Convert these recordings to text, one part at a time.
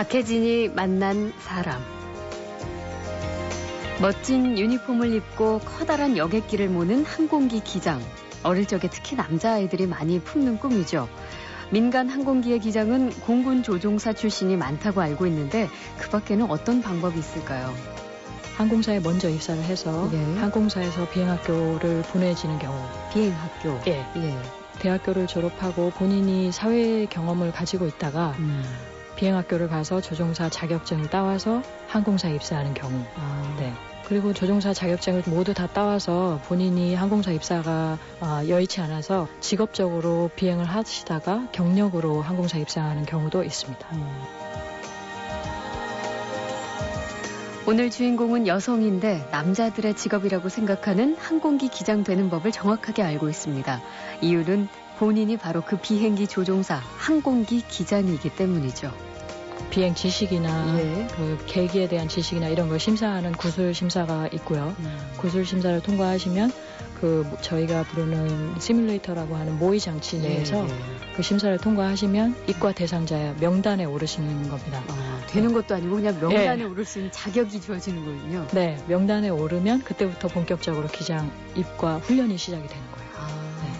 박혜진이 만난 사람. 멋진 유니폼을 입고 커다란 여객기를 모는 항공기 기장. 어릴 적에 특히 남자아이들이 많이 품는 꿈이죠. 민간 항공기의 기장은 공군 조종사 출신이 많다고 알고 있는데 그 밖에는 어떤 방법이 있을까요? 항공사에 먼저 입사를 해서 예. 항공사에서 비행학교를 보내지는 경우. 비행학교. 예. 예. 대학교를 졸업하고 본인이 사회 경험을 가지고 있다가 음. 비행학교를 가서 조종사 자격증을 따와서 항공사에 입사하는 경우. 아, 네. 그리고 조종사 자격증을 모두 다 따와서 본인이 항공사 입사가 아, 여의치 않아서 직업적으로 비행을 하시다가 경력으로 항공사 입사하는 경우도 있습니다. 음. 오늘 주인공은 여성인데 남자들의 직업이라고 생각하는 항공기 기장 되는 법을 정확하게 알고 있습니다. 이유는 본인이 바로 그 비행기 조종사 항공기 기장이기 때문이죠. 비행 지식이나 예. 그 계기에 대한 지식이나 이런 걸 심사하는 구술 심사가 있고요. 구술 심사를 통과하시면 그 뭐- 저희가 부르는 시뮬레이터라고 하는 모의 장치 내에서 예, 예. 그 심사를 통과하시면 입과 대상자 명단에 오르시는 겁니다. 아, 되는 것도 아니고 그냥 명단에 오를 수 있는 자격이 주어지는군요. 네, 명단에 오르면 그때부터 본격적으로 기장 입과 훈련이 시작이 되는 거예요. 아. 네.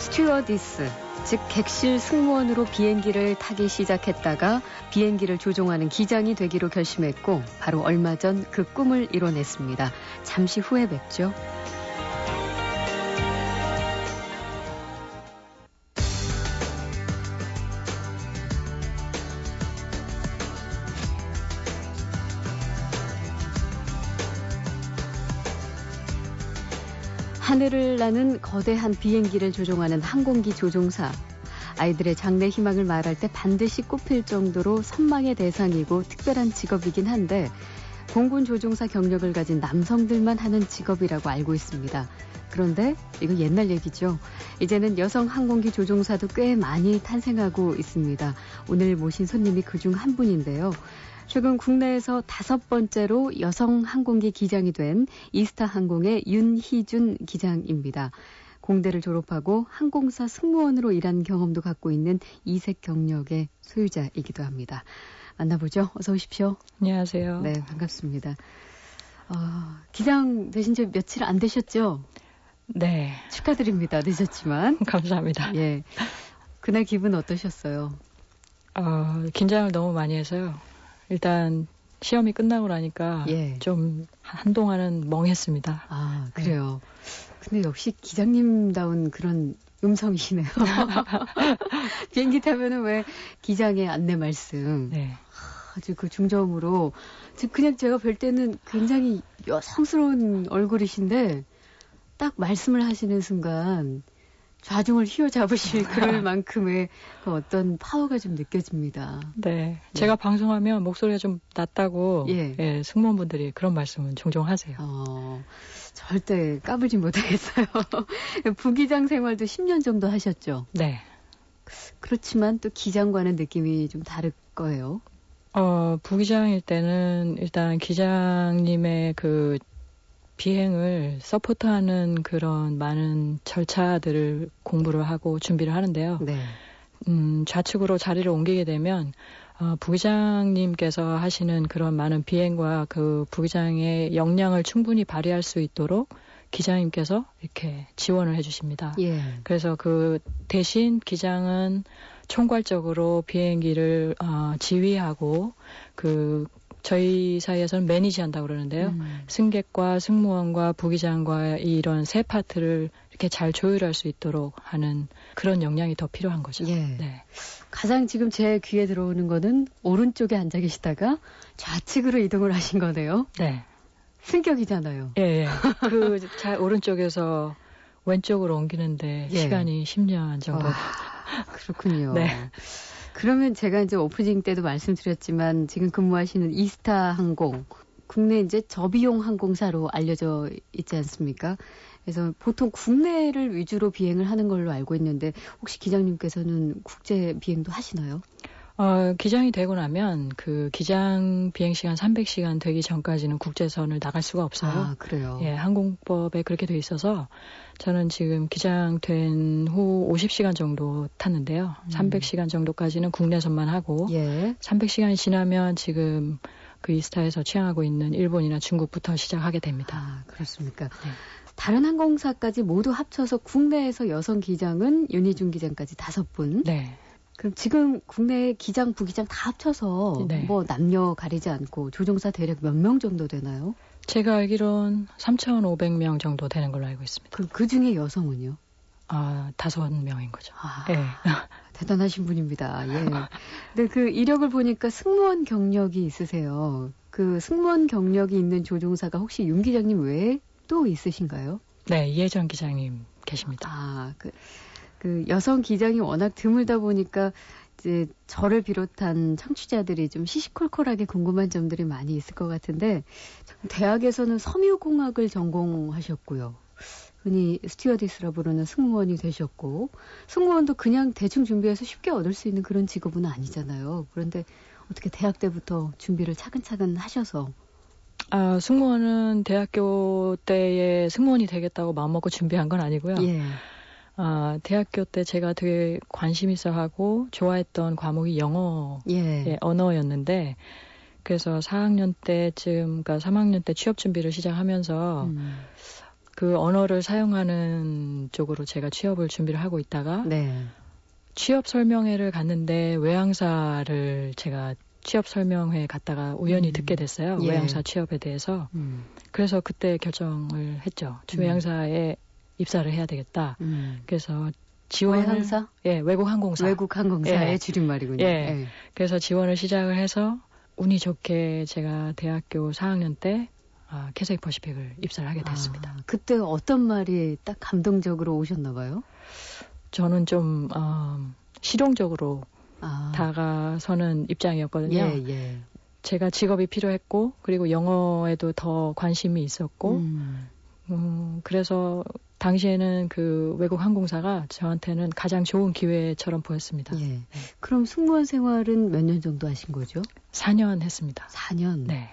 스튜어디스, 즉 객실 승무원으로 비행기를 타기 시작했다가 비행기를 조종하는 기장이 되기로 결심했고 바로 얼마 전 그 꿈을 이뤄냈습니다. 잠시 후에 뵙죠. 하늘을 나는 거대한 비행기를 조종하는 항공기 조종사. 아이들의 장래 희망을 말할 때 반드시 꼽힐 정도로 선망의 대상이고 특별한 직업이긴 한데 공군 조종사 경력을 가진 남성들만 하는 직업이라고 알고 있습니다. 그런데 이거 옛날 얘기죠. 이제는 여성 항공기 조종사도 꽤 많이 탄생하고 있습니다. 오늘 모신 손님이 그중 한 분인데요. 최근 국내에서 다섯 번째로 여성 항공기 기장이 된 이스타 항공의 윤희준 기장입니다. 공대를 졸업하고 항공사 승무원으로 일한 경험도 갖고 있는 이색 경력의 소유자이기도 합니다. 만나보죠. 어서 오십시오. 안녕하세요. 네, 반갑습니다. 어, 기장 되신 지 며칠 안 되셨죠? 네, 축하드립니다. 늦었지만. 감사합니다. 예. 그날 기분 어떠셨어요? 어, 긴장을 너무 많이 해서요. 일단 시험이 끝나고 나니까 예. 좀 한동안은 멍했습니다. 아, 그래요. 근데 역시 기장님다운 그런 음성이시네요. 비행기 타면은 왜 기장의 안내 말씀 네. 아주 그 중저음으로 지금 그냥 제가 볼 때는 굉장히 여성스러운 얼굴이신데 딱 말씀을 하시는 순간 좌중을 휘어잡으실 그럴 만큼의 그 어떤 파워가 좀 느껴집니다. 네. 제가 방송하면 목소리가 좀 낮다고 예. 승무원분들이 그런 말씀은 종종 하세요. 어, 절대 까불지 못하겠어요. 부기장 생활도 10년 정도 하셨죠. 네. 그렇지만 또 기장과는 느낌이 좀 다를 거예요. 어, 부기장일 때는 일단 기장님의 그 비행을 서포트하는 그런 많은 절차들을 공부를 하고 준비를 하는데요. 네. 음, 좌측으로 자리를 옮기게 되면 어, 부기장님께서 하시는 그런 많은 비행과 그 부기장의 역량을 충분히 발휘할 수 있도록 기장님께서 이렇게 지원을 해주십니다. 예. 그래서 그 대신 기장은 총괄적으로 비행기를 어, 지휘하고 그 저희 사이에서는 매니지 한다고 그러는데요. 음. 승객과 승무원과 부기장과 이런 세 파트를 이렇게 잘 조율할 수 있도록 하는 그런 역량이 더 필요한 거죠. 예. 네. 가장 지금 제 귀에 들어오는 거는 오른쪽에 앉아 계시다가 좌측으로 이동을 하신 거네요. 네. 승격이잖아요. 예, 예. 그 자, 오른쪽에서 왼쪽으로 옮기는데 예. 시간이 10년 정도. 와, 그렇군요. 네. 그러면 제가 이제 오프닝 때도 말씀드렸지만 지금 근무하시는 이스타 항공 국내 이제 저비용 항공사로 알려져 있지 않습니까? 그래서 보통 국내를 위주로 비행을 하는 걸로 알고 있는데 혹시 기장님께서는 국제 비행도 하시나요? 어, 기장이 되고 나면 그 기장 비행 시간 300시간 되기 전까지는 국제선을 나갈 수가 없어요. 아, 그래요. 예, 항공법에 그렇게 돼 있어서 저는 지금 기장 된 후 50시간 정도 탔는데요. 음. 300시간 정도까지는 국내선만 하고 예. 300시간이 지나면 지금 그 이스타에서 취항하고 있는 일본이나 중국부터 시작하게 됩니다. 아, 그렇습니까? 네. 다른 항공사까지 모두 합쳐서 국내에서 여성 기장은 윤희중 기장까지 다섯 분. 네. 그럼 지금 국내 기장, 부기장 다 합쳐서 네. 뭐 남녀 가리지 않고 조종사 대략 몇 명 정도 되나요? 제가 알기론 3,500명 정도 되는 걸로 알고 있습니다. 그럼 그 중에 여성은요? 아, 다섯 명인 거죠. 아, 네. 대단하신 분입니다. 예. 근데 그 이력을 보니까 승무원 경력이 있으세요. 그 승무원 경력이 있는 조종사가 혹시 윤 기장님 외에 또 있으신가요? 네, 이혜정 기장님 계십니다. 아, 그, 그 여성 기장이 워낙 드물다 보니까 이제 저를 비롯한 청취자들이 좀 시시콜콜하게 궁금한 점들이 많이 있을 것 같은데 대학에서는 섬유공학을 전공하셨고요. 흔히 스튜어디스라 부르는 승무원이 되셨고 승무원도 그냥 대충 준비해서 쉽게 얻을 수 있는 그런 직업은 아니잖아요. 그런데 어떻게 대학 때부터 준비를 차근차근 하셔서 아, 승무원은 대학교 때에 승무원이 되겠다고 마음먹고 준비한 건 아니고요. 예. 아, 대학교 때 제가 되게 관심 있어 하고 좋아했던 과목이 영어, 예. 예, 언어였는데, 그래서 4학년 때쯤, 그러니까 3학년 때 취업 준비를 시작하면서, 음. 그 언어를 사용하는 쪽으로 제가 취업을 준비를 하고 있다가, 네. 취업 설명회를 갔는데 외항사를 제가 취업 설명회 갔다가 우연히 음. 듣게 됐어요. 예. 외항사 취업에 대해서. 음. 그래서 그때 결정을 했죠. 주 외항사에 입사를 해야 되겠다. 음. 그래서 지원을 외항사? 예, 외국 항공사. 외국 항공사의 예. 줄임말이군요. 예. 예. 그래서 지원을 시작을 해서 운이 좋게 제가 대학교 4학년 때 아, 캐서이 퍼시픽을 입사를 하게 됐습니다. 아, 그때 어떤 말이 딱 감동적으로 오셨나 봐요? 저는 좀 어, 실용적으로 아. 다가서는 입장이었거든요. 예, 예. 제가 직업이 필요했고 그리고 영어에도 더 관심이 있었고 음. 음, 그래서 당시에는 그 외국 항공사가 저한테는 가장 좋은 기회처럼 보였습니다. 예. 네. 그럼 승무원 생활은 몇 년 정도 하신 거죠? 4년 했습니다. 4년? 네.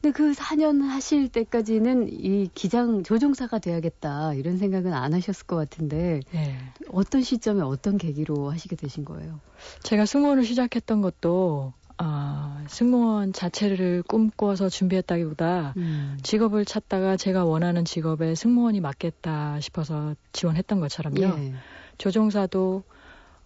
근데 그 4년 하실 때까지는 이 기장 조종사가 돼야겠다 이런 생각은 안 하셨을 것 같은데 네. 어떤 시점에 어떤 계기로 하시게 되신 거예요? 제가 승무원을 시작했던 것도 아, 승무원 자체를 꿈꿔서 준비했다기보다 음. 직업을 찾다가 제가 원하는 직업에 승무원이 맞겠다 싶어서 지원했던 것처럼요. 예. 조종사도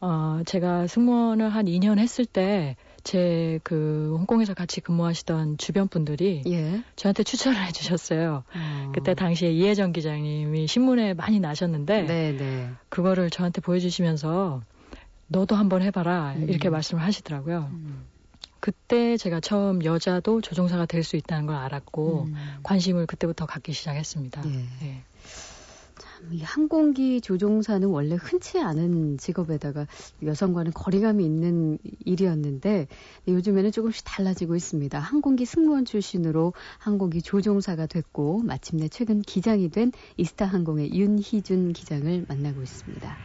어, 제가 승무원을 한 2년 했을 때 제 그 홍콩에서 같이 근무하시던 주변 분들이 예. 저한테 추천을 해주셨어요. 어. 그때 당시에 이혜정 기자님이 신문에 많이 나셨는데 네네. 네. 그거를 저한테 보여주시면서 너도 한번 해봐라 음. 이렇게 말씀을 하시더라고요. 음. 그때 제가 처음 여자도 조종사가 될 수 있다는 걸 알았고 음. 관심을 그때부터 갖기 시작했습니다. 예. 예. 참, 이 항공기 조종사는 원래 흔치 않은 직업에다가 여성과는 거리감이 있는 일이었는데 요즘에는 조금씩 달라지고 있습니다. 항공기 승무원 출신으로 항공기 조종사가 됐고 마침내 최근 기장이 된 이스타 항공의 윤희준 기장을 만나고 있습니다.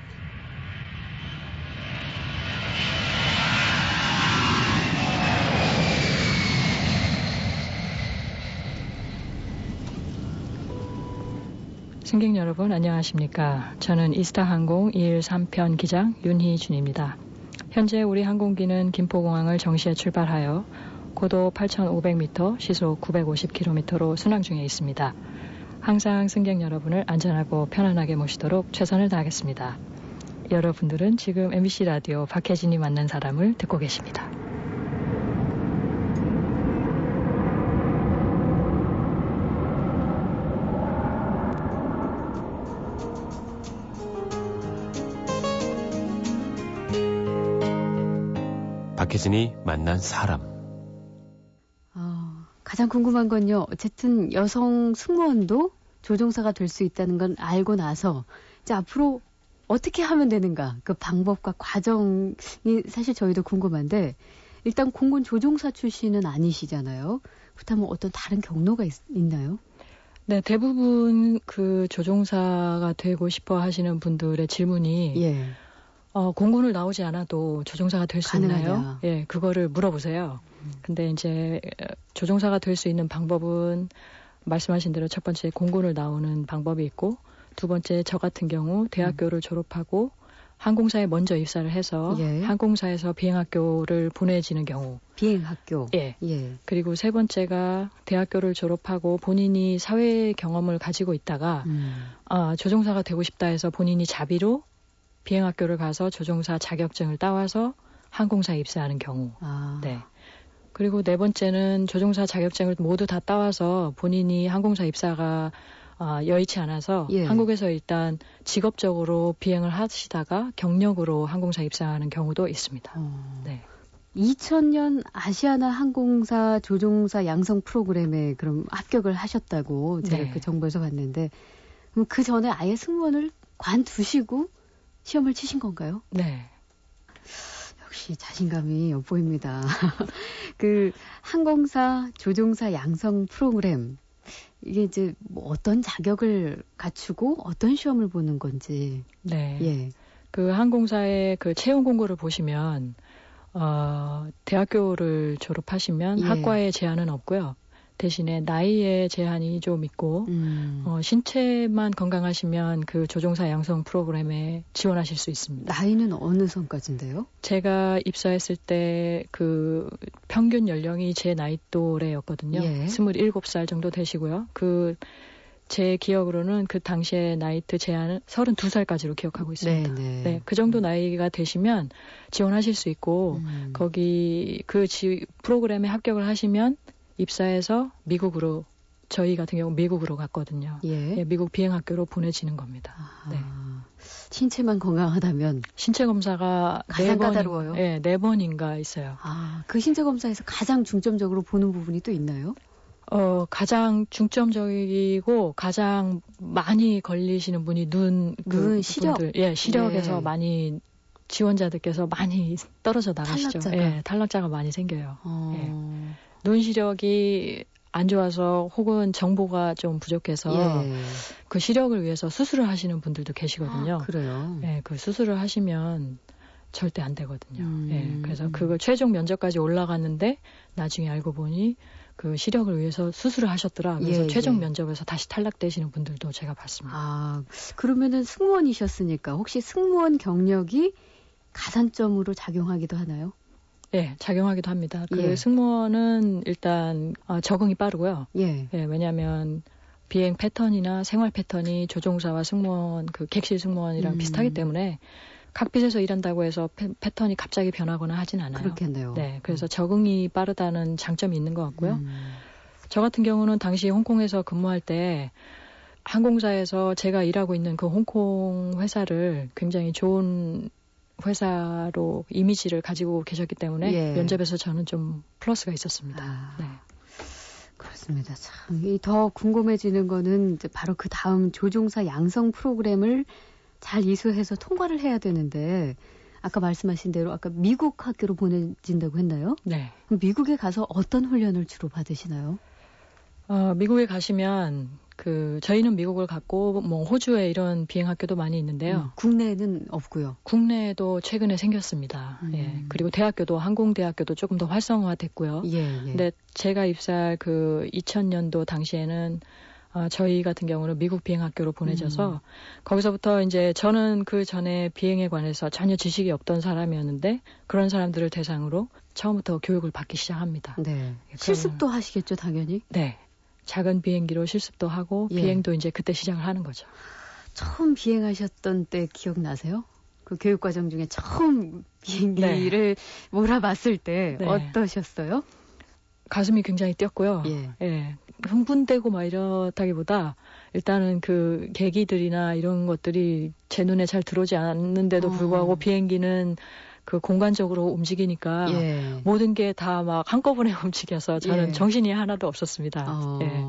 승객 여러분 안녕하십니까. 저는 이스타항공 213편 기장 윤희준입니다. 현재 우리 항공기는 김포공항을 정시에 출발하여 고도 8,500m, 시속 950km로 순항 중에 있습니다. 항상 승객 여러분을 안전하고 편안하게 모시도록 최선을 다하겠습니다. 여러분들은 지금 MBC 라디오 박혜진이 만난 사람을 듣고 계십니다. 박혜진이 만난 사람. 어, 가장 궁금한 건요. 어쨌든 여성 승무원도 조종사가 될 수 있다는 건 알고 나서 이제 앞으로 어떻게 하면 되는가 그 방법과 과정이 사실 저희도 궁금한데 일단 공군 조종사 출신은 아니시잖아요. 그렇다면 어떤 다른 경로가 있, 나요 네, 대부분 그 조종사가 되고 싶어 하시는 분들의 질문이 예. 어, 공군을 나오지 않아도 조종사가 될 수 있나요? 예, 그거를 물어보세요. 음. 근데 이제 조종사가 될 수 있는 방법은 말씀하신 대로 첫 번째 공군을 나오는 방법이 있고 두 번째 저 같은 경우 대학교를 음. 졸업하고 항공사에 먼저 입사를 해서 예. 항공사에서 비행학교를 보내지는 경우. 비행학교. 예. 예. 그리고 세 번째가 대학교를 졸업하고 본인이 사회 경험을 가지고 있다가 음. 아, 조종사가 되고 싶다 해서 본인이 자비로 비행학교를 가서 조종사 자격증을 따와서 항공사에 입사하는 경우. 아. 네. 그리고 네 번째는 조종사 자격증을 모두 다 따와서 본인이 항공사 입사가 아, 여의치 않아서 예. 한국에서 일단 직업적으로 비행을 하시다가 경력으로 항공사 입사하는 경우도 있습니다. 어. 네. 2000년 아시아나 항공사 조종사 양성 프로그램에 그럼 합격을 하셨다고 제가 네. 그 정보에서 봤는데 그럼 그 전에 아예 승무원을 관두시고 시험을 치신 건가요? 네. 역시 자신감이 엿보입니다. 그 항공사 조종사 양성 프로그램 이게 이제 뭐 어떤 자격을 갖추고 어떤 시험을 보는 건지. 네. 예. 그 항공사의 그 채용 공고를 보시면 어, 대학교를 졸업하시면 예. 학과에 제한은 없고요. 대신에 나이에 제한이 좀 있고 음. 어, 신체만 건강하시면 그 조종사 양성 프로그램에 지원하실 수 있습니다. 나이는 어느 선까지인데요? 제가 입사했을 때 그 평균 연령이 제 나이 또래였거든요. 예. 27살 정도 되시고요. 그제 기억으로는 그 당시에 나이트 제한은 32살까지로 기억하고 있습니다. 네네. 네. 네, 그 정도 나이가 되시면 지원하실 수 있고 음. 거기 그 지, 프로그램에 합격을 하시면 입사해서 미국으로 저희 같은 경우 미국으로 갔거든요. 예. 예 미국 비행학교로 보내지는 겁니다. 아, 네. 신체만 건강하다면 신체 검사가 가장 네 까다로워요. 예, 네 번인가 있어요. 아, 그 신체 검사에서 가장 중점적으로 보는 부분이 또 있나요? 어, 가장 중점적이고 가장 많이 걸리시는 분이 눈, 그 눈 시력. 분들, 예, 시력에서 네. 많이 지원자들께서 많이 떨어져 나가시죠. 탈락자가. 예, 탈락자가 많이 생겨요. 어... 예. 눈 시력이 안 좋아서 혹은 정보가 좀 부족해서 예. 그 시력을 위해서 수술을 하시는 분들도 계시거든요. 아, 그래요? 예, 그 수술을 하시면 절대 안 되거든요. 음. 예, 그래서 그걸 최종 면접까지 올라갔는데 나중에 알고 보니 그 시력을 위해서 수술을 하셨더라. 그래서 예, 최종 예. 면접에서 다시 탈락되시는 분들도 제가 봤습니다. 아, 그러면은 승무원이셨으니까 혹시 승무원 경력이 가산점으로 작용하기도 하나요? 네, 작용하기도 합니다. 그 예. 승무원은 일단 어, 적응이 빠르고요. 예. 예 왜냐하면 비행 패턴이나 생활 패턴이 조종사와 승무원 그 객실 승무원이랑 음. 비슷하기 때문에 칵핏에서 일한다고 해서 패, 턴이 갑자기 변하거나 하진 않아요. 그렇겠네요. 네, 그래서 적응이 빠르다는 장점이 있는 것 같고요. 음. 저 같은 경우는 당시 홍콩에서 근무할 때 항공사에서 제가 일하고 있는 그 홍콩 회사를 굉장히 좋은 회사로 이미지를 가지고 계셨기 때문에 예. 면접에서 저는 좀 플러스가 있었습니다. 아, 네. 그렇습니다. 참, 더 궁금해지는 거는 이제 바로 그 다음 조종사 양성 프로그램을 잘 이수해서 통과를 해야 되는데, 아까 말씀하신 대로 아까 미국 학교로 보내진다고 했나요? 네. 미국에 가서 어떤 훈련을 주로 받으시나요? 어, 미국에 가시면 그 저희는 미국을 갔고 뭐 호주에 이런 비행 학교도 많이 있는데요. 음, 국내에는 없고요. 국내에도 최근에 생겼습니다. 음. 예. 그리고 대학교도 항공대학교도 조금 더 활성화됐고요. 예, 예. 근데 제가 입사할 그 2000년도 당시에는 어, 저희 같은 경우는 미국 비행학교로 보내져서 음. 거기서부터 이제 저는 그 전에 비행에 관해서 전혀 지식이 없던 사람이었는데 그런 사람들을 대상으로 처음부터 교육을 받기 시작합니다. 네. 실습도 하시겠죠, 당연히? 네. 작은 비행기로 실습도 하고 예. 비행도 이제 그때 시작을 하는 거죠. 처음 비행하셨던 때 기억나세요? 그 교육 과정 중에 처음 비행기를 네. 몰아봤을 때 네. 어떠셨어요? 가슴이 굉장히 뛰었고요. 예. 예. 흥분되고 막 이렇다기보다 일단은 그 계기들이나 이런 것들이 제 눈에 잘 들어오지 않는데도 어. 불구하고 어. 비행기는 그 공간적으로 움직이니까 예. 모든 게 다 막 한꺼번에 움직여서 저는 예. 정신이 하나도 없었습니다. 어, 예.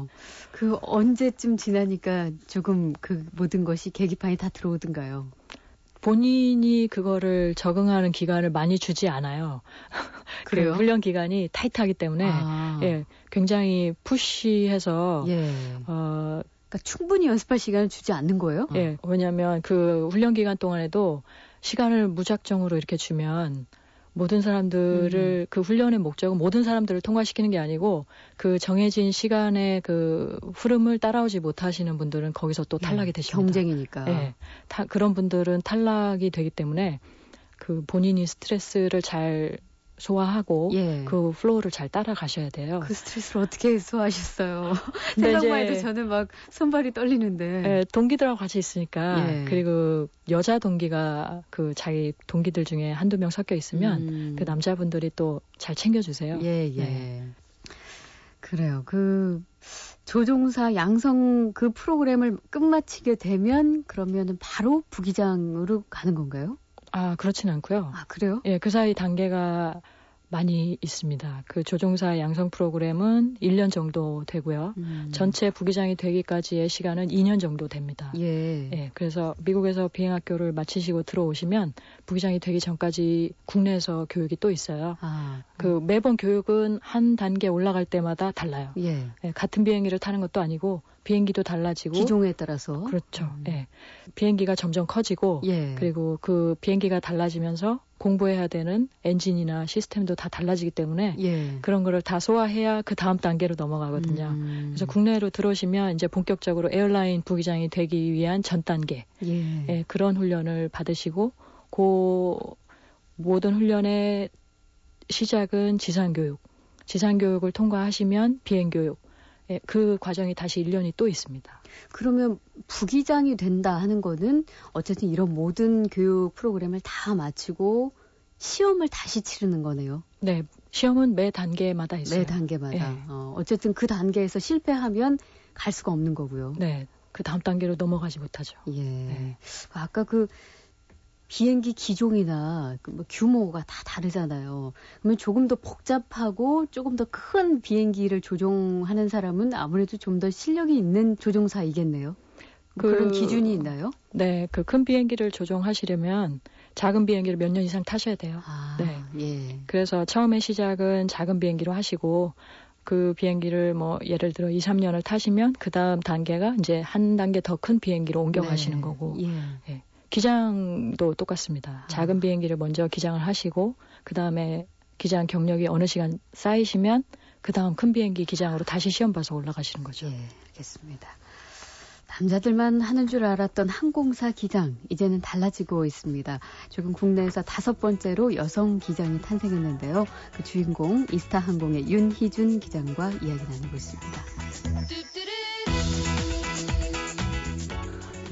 그 언제쯤 지나니까 조금 그 모든 것이 계기판이 다 들어오든가요? 본인이 그거를 적응하는 기간을 많이 주지 않아요. 그래요? 그 훈련 기간이 타이트하기 때문에 아. 예, 굉장히 푸시해서 예. 어, 그러니까 충분히 연습할 시간을 주지 않는 거예요? 예, 왜냐하면 그 훈련 기간 동안에도 시간을 무작정으로 이렇게 주면 모든 사람들을 음. 그 훈련의 목적은 모든 사람들을 통과시키는 게 아니고 그 정해진 시간의 그 흐름을 따라오지 못하시는 분들은 거기서 또 예, 탈락이 예, 되십니다. 경쟁이니까. 예. 타, 그런 분들은 탈락이 되기 때문에 그 본인이 스트레스를 잘 소화하고 예. 그 flow를 잘 따라가셔야 돼요. 그 스트레스를 어떻게 소화하셨어요? 생각만 해도 저는 막 손발이 떨리는데. 예, 동기들하고 같이 있으니까 예. 그리고 여자 동기가 그 자기 동기들 중에 한두 명 섞여 있으면 음. 그 남자분들이 또 잘 챙겨주세요. 예, 예. 네. 그래요. 그 조종사 양성 그 프로그램을 끝마치게 되면 그러면은 바로 부기장으로 가는 건가요? 아, 그렇지는 않고요. 아, 그래요? 예, 그 사이 단계가 많이 있습니다. 그 조종사 양성 프로그램은 1년 정도 되고요. 음. 전체 부기장이 되기까지의 시간은 2년 정도 됩니다. 예. 예. 그래서 미국에서 비행학교를 마치시고 들어오시면 부기장이 되기 전까지 국내에서 교육이 또 있어요. 아. 그 매번 교육은 한 단계 올라갈 때마다 달라요. 예. 예. 같은 비행기를 타는 것도 아니고 비행기도 달라지고 기종에 따라서 그렇죠. 음. 예. 비행기가 점점 커지고 예. 그리고 그 비행기가 달라지면서 공부해야 되는 엔진이나 시스템도 다 달라지기 때문에 예. 그런 거를 다 소화해야 그 다음 단계로 넘어가거든요. 음. 그래서 국내로 들어오시면 이제 본격적으로 airline 부기장이 되기 위한 전 단계 예. 예, 그런 훈련을 받으시고 그 모든 훈련의 시작은 지상 교육. 지상 교육을 통과하시면 비행 교육. 예, 그 과정이 다시 1년이 또 있습니다. 그러면 부기장이 된다 하는 거는 어쨌든 이런 모든 교육 프로그램을 다 마치고 시험을 다시 치르는 거네요. 네, 시험은 매 단계마다 있어요. 매 단계마다. 네. 어, 어쨌든 그 단계에서 실패하면 갈 수가 없는 거고요. 네, 그 다음 단계로 넘어가지 못하죠. 예. 네. 아까 그 비행기 기종이나 그뭐 규모가 다 다르잖아요. 그러면 조금 더 복잡하고 조금 더 큰 비행기를 조종하는 사람은 아무래도 좀 더 실력이 있는 조종사이겠네요. 그, 그런 기준이 있나요? 네, 그 큰 비행기를 조종하시려면 작은 비행기를 몇 년 이상 타셔야 돼요. 아, 네. 예. 그래서 처음에 시작은 작은 비행기로 하시고 그 비행기를 뭐 예를 들어 2, 3년을 타시면 그 다음 단계가 이제 한 단계 더 큰 비행기로 옮겨가시는 네. 거고. 예. 예. 기장도 똑같습니다. 작은 비행기를 먼저 기장을 하시고 그 다음에 기장 경력이 어느 시간 쌓이시면 그 다음 큰 비행기 기장으로 다시 시험 봐서 올라가시는 거죠. 예, 알겠습니다. 남자들만 하는 줄 알았던 항공사 기장 이제는 달라지고 있습니다. 지금 국내에서 다섯 번째로 여성 기장이 탄생했는데요. 그 주인공 이스타 항공의 윤희준 기장과 이야기 나누고 있습니다.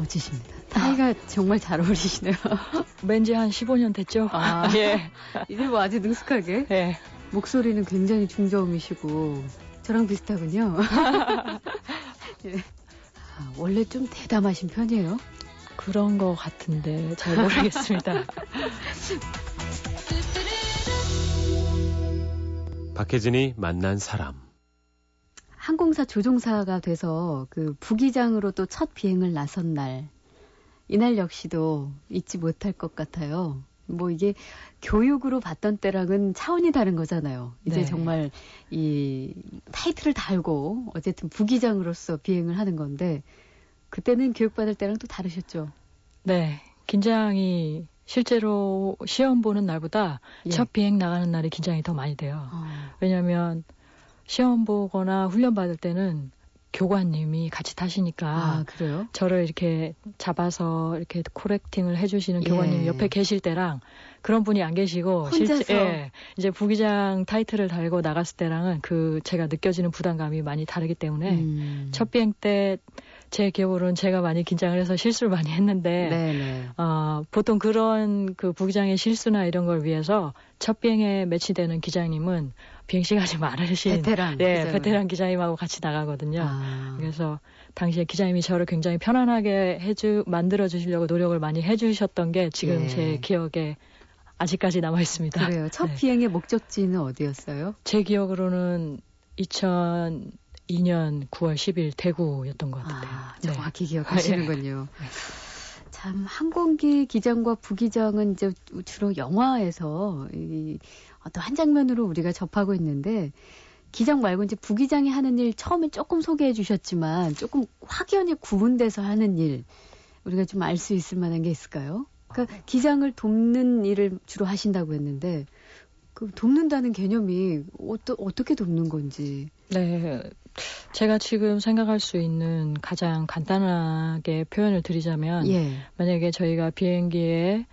멋지십니다. 타이가 정말 잘 어울리시네요. 왠지 한 15년 됐죠? 아, 예. 이제 뭐 아주 능숙하게. 예. 목소리는 굉장히 중저음이시고, 저랑 비슷하군요. 예. 아, 원래 좀 대담하신 편이에요? 그런 것 같은데, 잘 모르겠습니다. 박혜진이 만난 사람. 항공사 조종사가 돼서 그 부기장으로 또 첫 비행을 나선 날 이날 역시도 잊지 못할 것 같아요. 뭐 이게 교육으로 봤던 때랑은 차원이 다른 거잖아요. 이제 네. 정말 이 타이틀을 달고 어쨌든 부기장으로서 비행을 하는 건데 그때는 교육받을 때랑 또 다르셨죠. 네. 긴장이 실제로 시험 보는 날보다 예. 첫 비행 나가는 날이 긴장이 더 많이 돼요. 어. 왜냐하면 시험 보거나 훈련 받을 때는 교관님이 같이 타시니까 아, 그래요? 저를 이렇게 잡아서 이렇게 코렉팅을 해주시는 예. 교관님이 옆에 계실 때랑 그런 분이 안 계시고 혼자서? 실제 예, 이제 부기장 타이틀을 달고 나갔을 때랑은 그 제가 느껴지는 부담감이 많이 다르기 때문에 음. 첫 비행 때 제 기억으로는 제가 많이 긴장을 해서 실수를 많이 했는데 네네. 어, 보통 그런 그 부기장의 실수나 이런 걸 위해서 첫 비행에 매치되는 기장님은 비행 시간이 많으신 베테랑 네, 기장님. 베테랑 기장님하고 같이 나가거든요. 아. 그래서 당시에 기장님이 저를 굉장히 편안하게 해주 만들어 주시려고 노력을 많이 해주셨던 게 지금 예. 제 기억에 아직까지 남아 있습니다. 그래요. 첫 네. 비행의 목적지는 어디였어요? 제 기억으로는 2002년 9월 10일 대구였던 것 같아요. 아, 정확히 네. 기억하시는군요. 네. 참 항공기 기장과 부기장은 이제 주로 영화에서 이 어떤 한 장면으로 우리가 접하고 있는데 기장 말고 이제 부기장이 하는 일 처음에 조금 소개해 주셨지만 조금 확연히 구분돼서 하는 일 우리가 좀 알 수 있을 만한 게 있을까요? 그러니까 기장을 돕는 일을 주로 하신다고 했는데 그 돕는다는 개념이 어떠, 어떻게 돕는 건지. 네. 제가 지금 생각할 수 있는 가장 간단하게 표현을 드리자면 예. 만약에 저희가 비행기에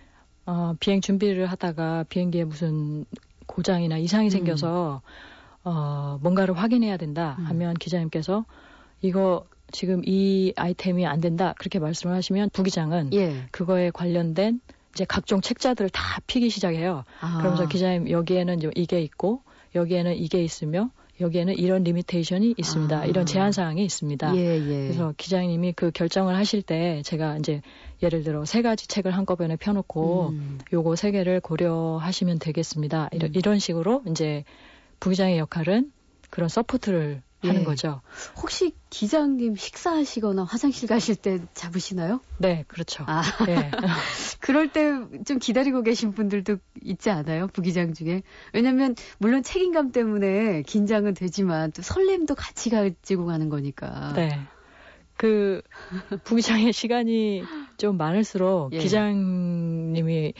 어, 비행 준비를 하다가 비행기에 무슨 고장이나 이상이 음. 생겨서 어, 뭔가를 확인해야 된다 음. 하면 음. 기장님께서 이거 지금 이 아이템이 안 된다 그렇게 말씀을 하시면 부기장은 예. 그거에 관련된 이제 각종 책자들을 다 피기 시작해요. 아. 그러면서 기장님 여기에는 이게 있고 여기에는 이게 있으며 여기에는 이런 limitation이 있습니다. 아. 이런 제한 사항이 있습니다. 예, 예. 그래서 기장님이 그 결정을 하실 때 제가 이제 예를 들어 세 가지 책을 한꺼번에 펴놓고 음. 요거 세 개를 고려하시면 되겠습니다. 이런, 음. 이런 식으로 이제 부기장의 역할은 그런 support를 하는 예. 거죠. 혹시 기장님 식사하시거나 화장실 가실 때 잡으시나요? 네, 그렇죠. 아, 네. 그럴 때 좀 기다리고 계신 분들도 있지 않아요? 부기장 중에. 왜냐면, 물론 책임감 때문에 긴장은 되지만 또 설렘도 같이 가지고 가는 거니까. 네. 그, 부기장의 시간이 좀 많을수록 예. 기장님이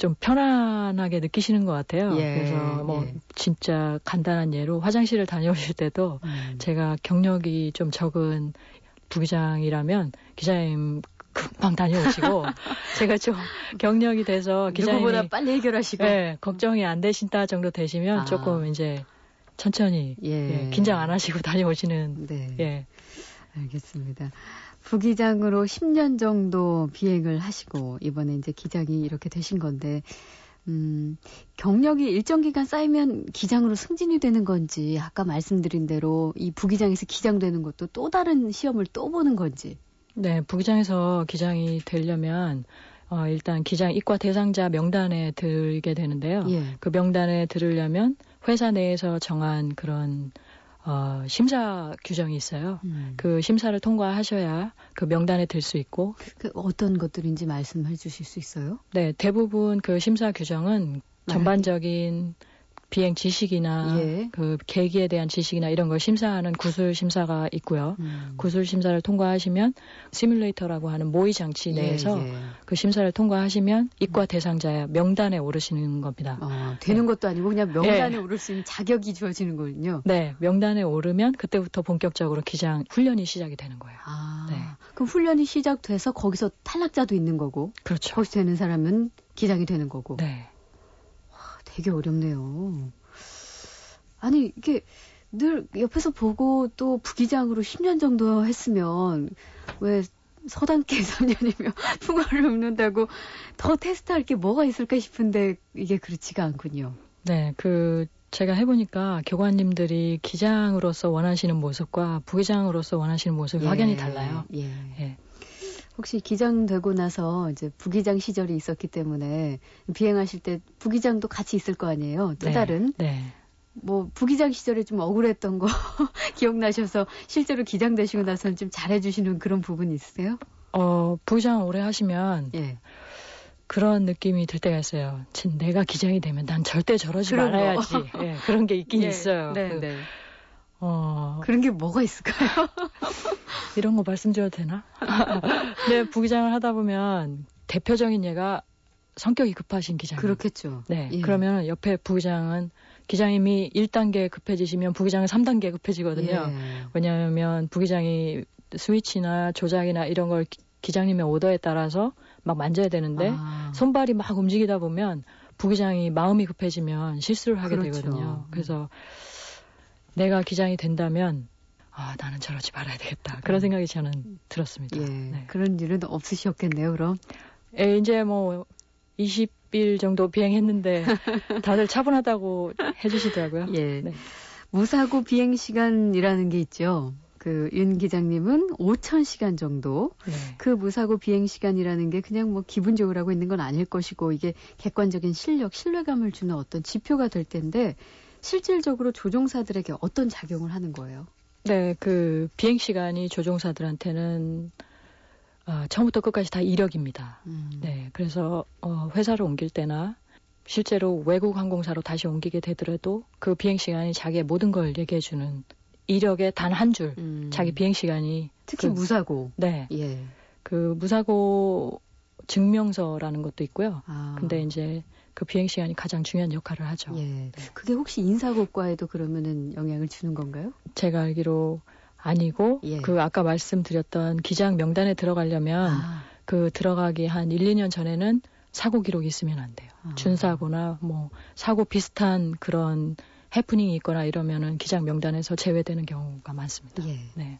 좀 편안하게 느끼시는 것 같아요. 예, 그래서 뭐 예. 진짜 간단한 예로 화장실을 다녀오실 때도 음. 제가 경력이 좀 적은 부기장이라면 기자님 금방 다녀오시고 제가 좀 경력이 돼서 기자님이 누구보다 빨리 해결하시고 네, 걱정이 안 되신다 정도 되시면 아. 조금 이제 천천히 예. 예, 긴장 안 하시고 다녀오시는 네. 예. 알겠습니다. 부기장으로 10년 정도 비행을 하시고 이번에 이제 기장이 이렇게 되신 건데 음, 경력이 일정 기간 쌓이면 기장으로 승진이 되는 건지 아까 말씀드린 대로 이 부기장에서 기장 되는 것도 또 다른 시험을 또 보는 건지. 네, 부기장에서 기장이 되려면 어, 일단 기장 이과 대상자 명단에 들게 되는데요. 예. 그 명단에 들으려면 회사 내에서 정한 그런 어, 심사 규정이 있어요. 음. 그 심사를 통과하셔야 그 명단에 들 수 있고. 그 어떤 것들인지 말씀해 주실 수 있어요? 네, 대부분 그 심사 규정은 네. 전반적인 비행 지식이나 예. 그 계기에 대한 지식이나 이런 걸 심사하는 구술 심사가 있고요. 음. 구술 심사를 통과하시면 시뮬레이터라고 하는 모의 장치 예, 내에서 예, 예. 그 심사를 통과하시면 이과 대상자 명단에 오르시는 겁니다. 어, 되는 네. 것도 아니고 그냥 명단에 네. 오를 수 있는 자격이 주어지는 거군요. 네, 명단에 오르면 그때부터 본격적으로 기장 훈련이 시작이 되는 거예요. 아, 네. 그럼 훈련이 시작돼서 거기서 탈락자도 있는 거고, 그렇죠. 거기서 되는 사람은 기장이 되는 거고. 네. 되게 어렵네요. 아니, 이게 늘 옆에서 보고 또 부기장으로 10년 정도 했으면 왜 서단계 3년이면 풍어를 읊는다고 더 테스트할 게 뭐가 있을까 싶은데 이게 그렇지가 않군요. 네, 그 제가 해보니까 교관님들이 기장으로서 원하시는 모습과 부기장으로서 원하시는 모습이 예, 확연히 달라요. 예. 예. 혹시 기장 되고 나서 이제 부기장 시절이 있었기 때문에 비행하실 때 부기장도 같이 있을 거 아니에요. 또 네, 다른. 네. 뭐 부기장 시절에 좀 억울했던 거 기억나셔서 실제로 기장 되시고 나서는 좀 잘해주시는 그런 부분이 있으세요? 어 부기장 오래 하시면 예. 그런 느낌이 들 때가 있어요. 진 내가 기장이 되면 난 절대 저러지 말아야지. 예, 그런 게 있긴 예, 있어요. 네, 그, 네. 어 그런 게 뭐가 있을까요? 이런 거 말씀드려도 되나? 네, 부기장을 하다 보면 대표적인 예가 성격이 급하신 기장. 그렇겠죠. 네. 예. 그러면 옆에 부기장은 기장님이 1단계 급해지시면 부기장은 3단계 급해지거든요. 예. 왜냐하면 부기장이 스위치나 조작이나 이런 걸 기장님의 오더에 따라서 막 만져야 되는데 아. 손발이 막 움직이다 보면 부기장이 마음이 급해지면 실수를 하게 그렇죠. 되거든요. 그래서 내가 기장이 된다면 아, 나는 저러지 말아야 되겠다. 그런 음. 생각이 저는 들었습니다. 예, 네. 그런 일은 없으셨겠네요, 그럼? 예, 이제 뭐 20일 정도 비행했는데 다들 차분하다고 해주시더라고요. 예. 네. 무사고 비행 시간이라는 게 있죠. 그 윤 기장님은 5천 시간 정도. 네. 그 무사고 비행 시간이라는 게 그냥 뭐 기분 좋으라고 있는 건 아닐 것이고 이게 객관적인 실력, 신뢰감을 주는 어떤 지표가 될 텐데 실질적으로 조종사들에게 어떤 작용을 하는 거예요? 네, 그 비행 시간이 조종사들한테는 어, 처음부터 끝까지 다 이력입니다. 음. 네, 그래서 어, 회사를 옮길 때나 실제로 외국 항공사로 다시 옮기게 되더라도 그 비행 시간이 자기의 모든 걸 얘기해 주는 이력의 단 한 줄, 음. 자기 비행 시간이 특히 그, 무사고. 네, 예. 그 무사고 증명서라는 것도 있고요. 아. 근데 이제 그 비행 시간이 가장 중요한 역할을 하죠. 예. 네. 그게 혹시 인사고과에도 그러면은 영향을 주는 건가요? 제가 알기로 아니고 예. 그 아까 말씀드렸던 기장 명단에 들어가려면 아. 그 들어가기 한 1, 2년 전에는 사고 기록이 있으면 안 돼요. 아. 준사고나 뭐 사고 비슷한 그런 해프닝이 있거나 이러면은 기장 명단에서 제외되는 경우가 많습니다. 예. 네.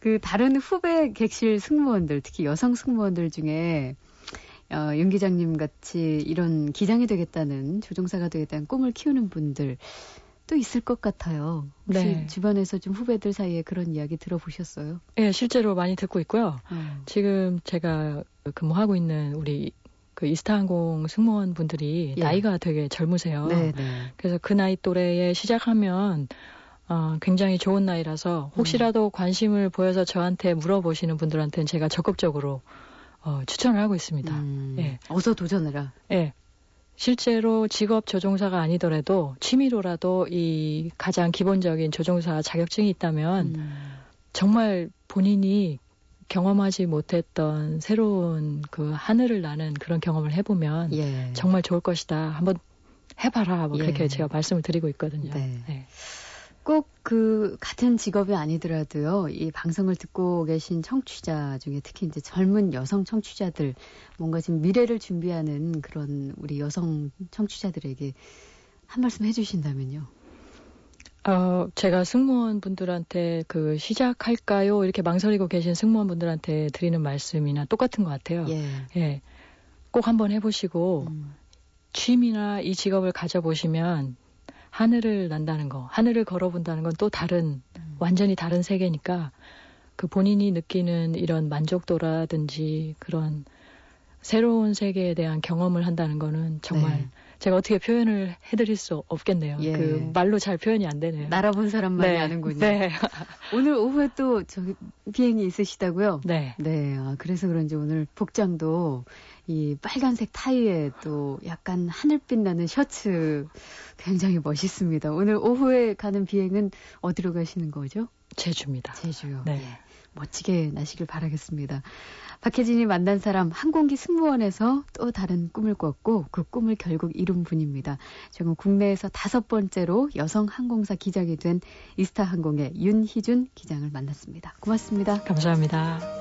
그 다른 후배 객실 승무원들, 특히 여성 승무원들 중에 어, 윤 기장님 같이 이런 기장이 되겠다는 조종사가 되겠다는 꿈을 키우는 분들 또 있을 것 같아요. 혹시 네. 주변에서 좀 후배들 사이에 그런 이야기 들어보셨어요? 네, 실제로 많이 듣고 있고요. 음. 지금 제가 근무하고 있는 우리 그 이스타항공 승무원 분들이 예. 나이가 되게 젊으세요. 네, 네. 그래서 그 나이 또래에 시작하면 어, 굉장히 좋은 나이라서 혹시라도 음. 관심을 보여서 저한테 물어보시는 분들한테는 제가 적극적으로 어, 추천을 하고 있습니다. 음. 예. 어서 도전해라. 예. 실제로 직업 조종사가 아니더라도 취미로라도 이 가장 기본적인 조종사 자격증이 있다면 음. 정말 본인이 경험하지 못했던 새로운 그 하늘을 나는 그런 경험을 해보면 예. 정말 좋을 것이다. 한번 해봐라. 뭐 그렇게 예. 제가 말씀을 드리고 있거든요. 네. 네. 꼭 그 같은 직업이 아니더라도요, 이 방송을 듣고 계신 청취자 중에 특히 이제 젊은 여성 청취자들, 뭔가 지금 미래를 준비하는 그런 우리 여성 청취자들에게 한 말씀 해 주신다면요. 어, 제가 승무원 분들한테 그 시작할까요? 이렇게 망설이고 계신 승무원 분들한테 드리는 말씀이나 똑같은 것 같아요. 예. 예. 꼭 한번 해보시고, 음. 취미나 이 직업을 가져보시면 하늘을 난다는 거, 하늘을 걸어본다는 건 또 다른, 음. 완전히 다른 세계니까 그 본인이 느끼는 이런 만족도라든지 그런 새로운 세계에 대한 경험을 한다는 거는 정말 네. 제가 어떻게 표현을 해드릴 수 없겠네요. 예. 그 말로 잘 표현이 안 되네요. 날아본 사람만이 네. 아는군요. 네. 오늘 오후에 또 저기 비행이 있으시다고요? 네. 네. 아, 그래서 그런지 오늘 복장도 이 빨간색 타이에 또 약간 하늘빛 나는 셔츠 굉장히 멋있습니다. 오늘 오후에 가는 비행은 어디로 가시는 거죠? 제주입니다. 제주요. 네. 예. 멋지게 나시길 바라겠습니다. 박혜진이 만난 사람 항공기 승무원에서 또 다른 꿈을 꿨고 그 꿈을 결국 이룬 분입니다. 지금 국내에서 다섯 번째로 여성 항공사 기장이 된 이스타 항공의 윤희준 기장을 만났습니다. 고맙습니다. 감사합니다.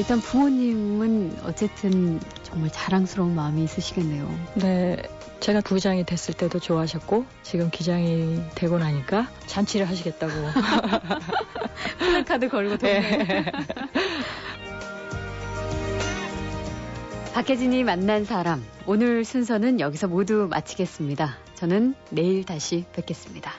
일단 부모님은 어쨌든 정말 자랑스러운 마음이 있으시겠네요. 네. 제가 부장이 됐을 때도 좋아하셨고 지금 기장이 되고 나니까 잔치를 하시겠다고 플래카드 걸고 네. 박혜진이 만난 사람 오늘 순서는 여기서 모두 마치겠습니다. 저는 내일 다시 뵙겠습니다.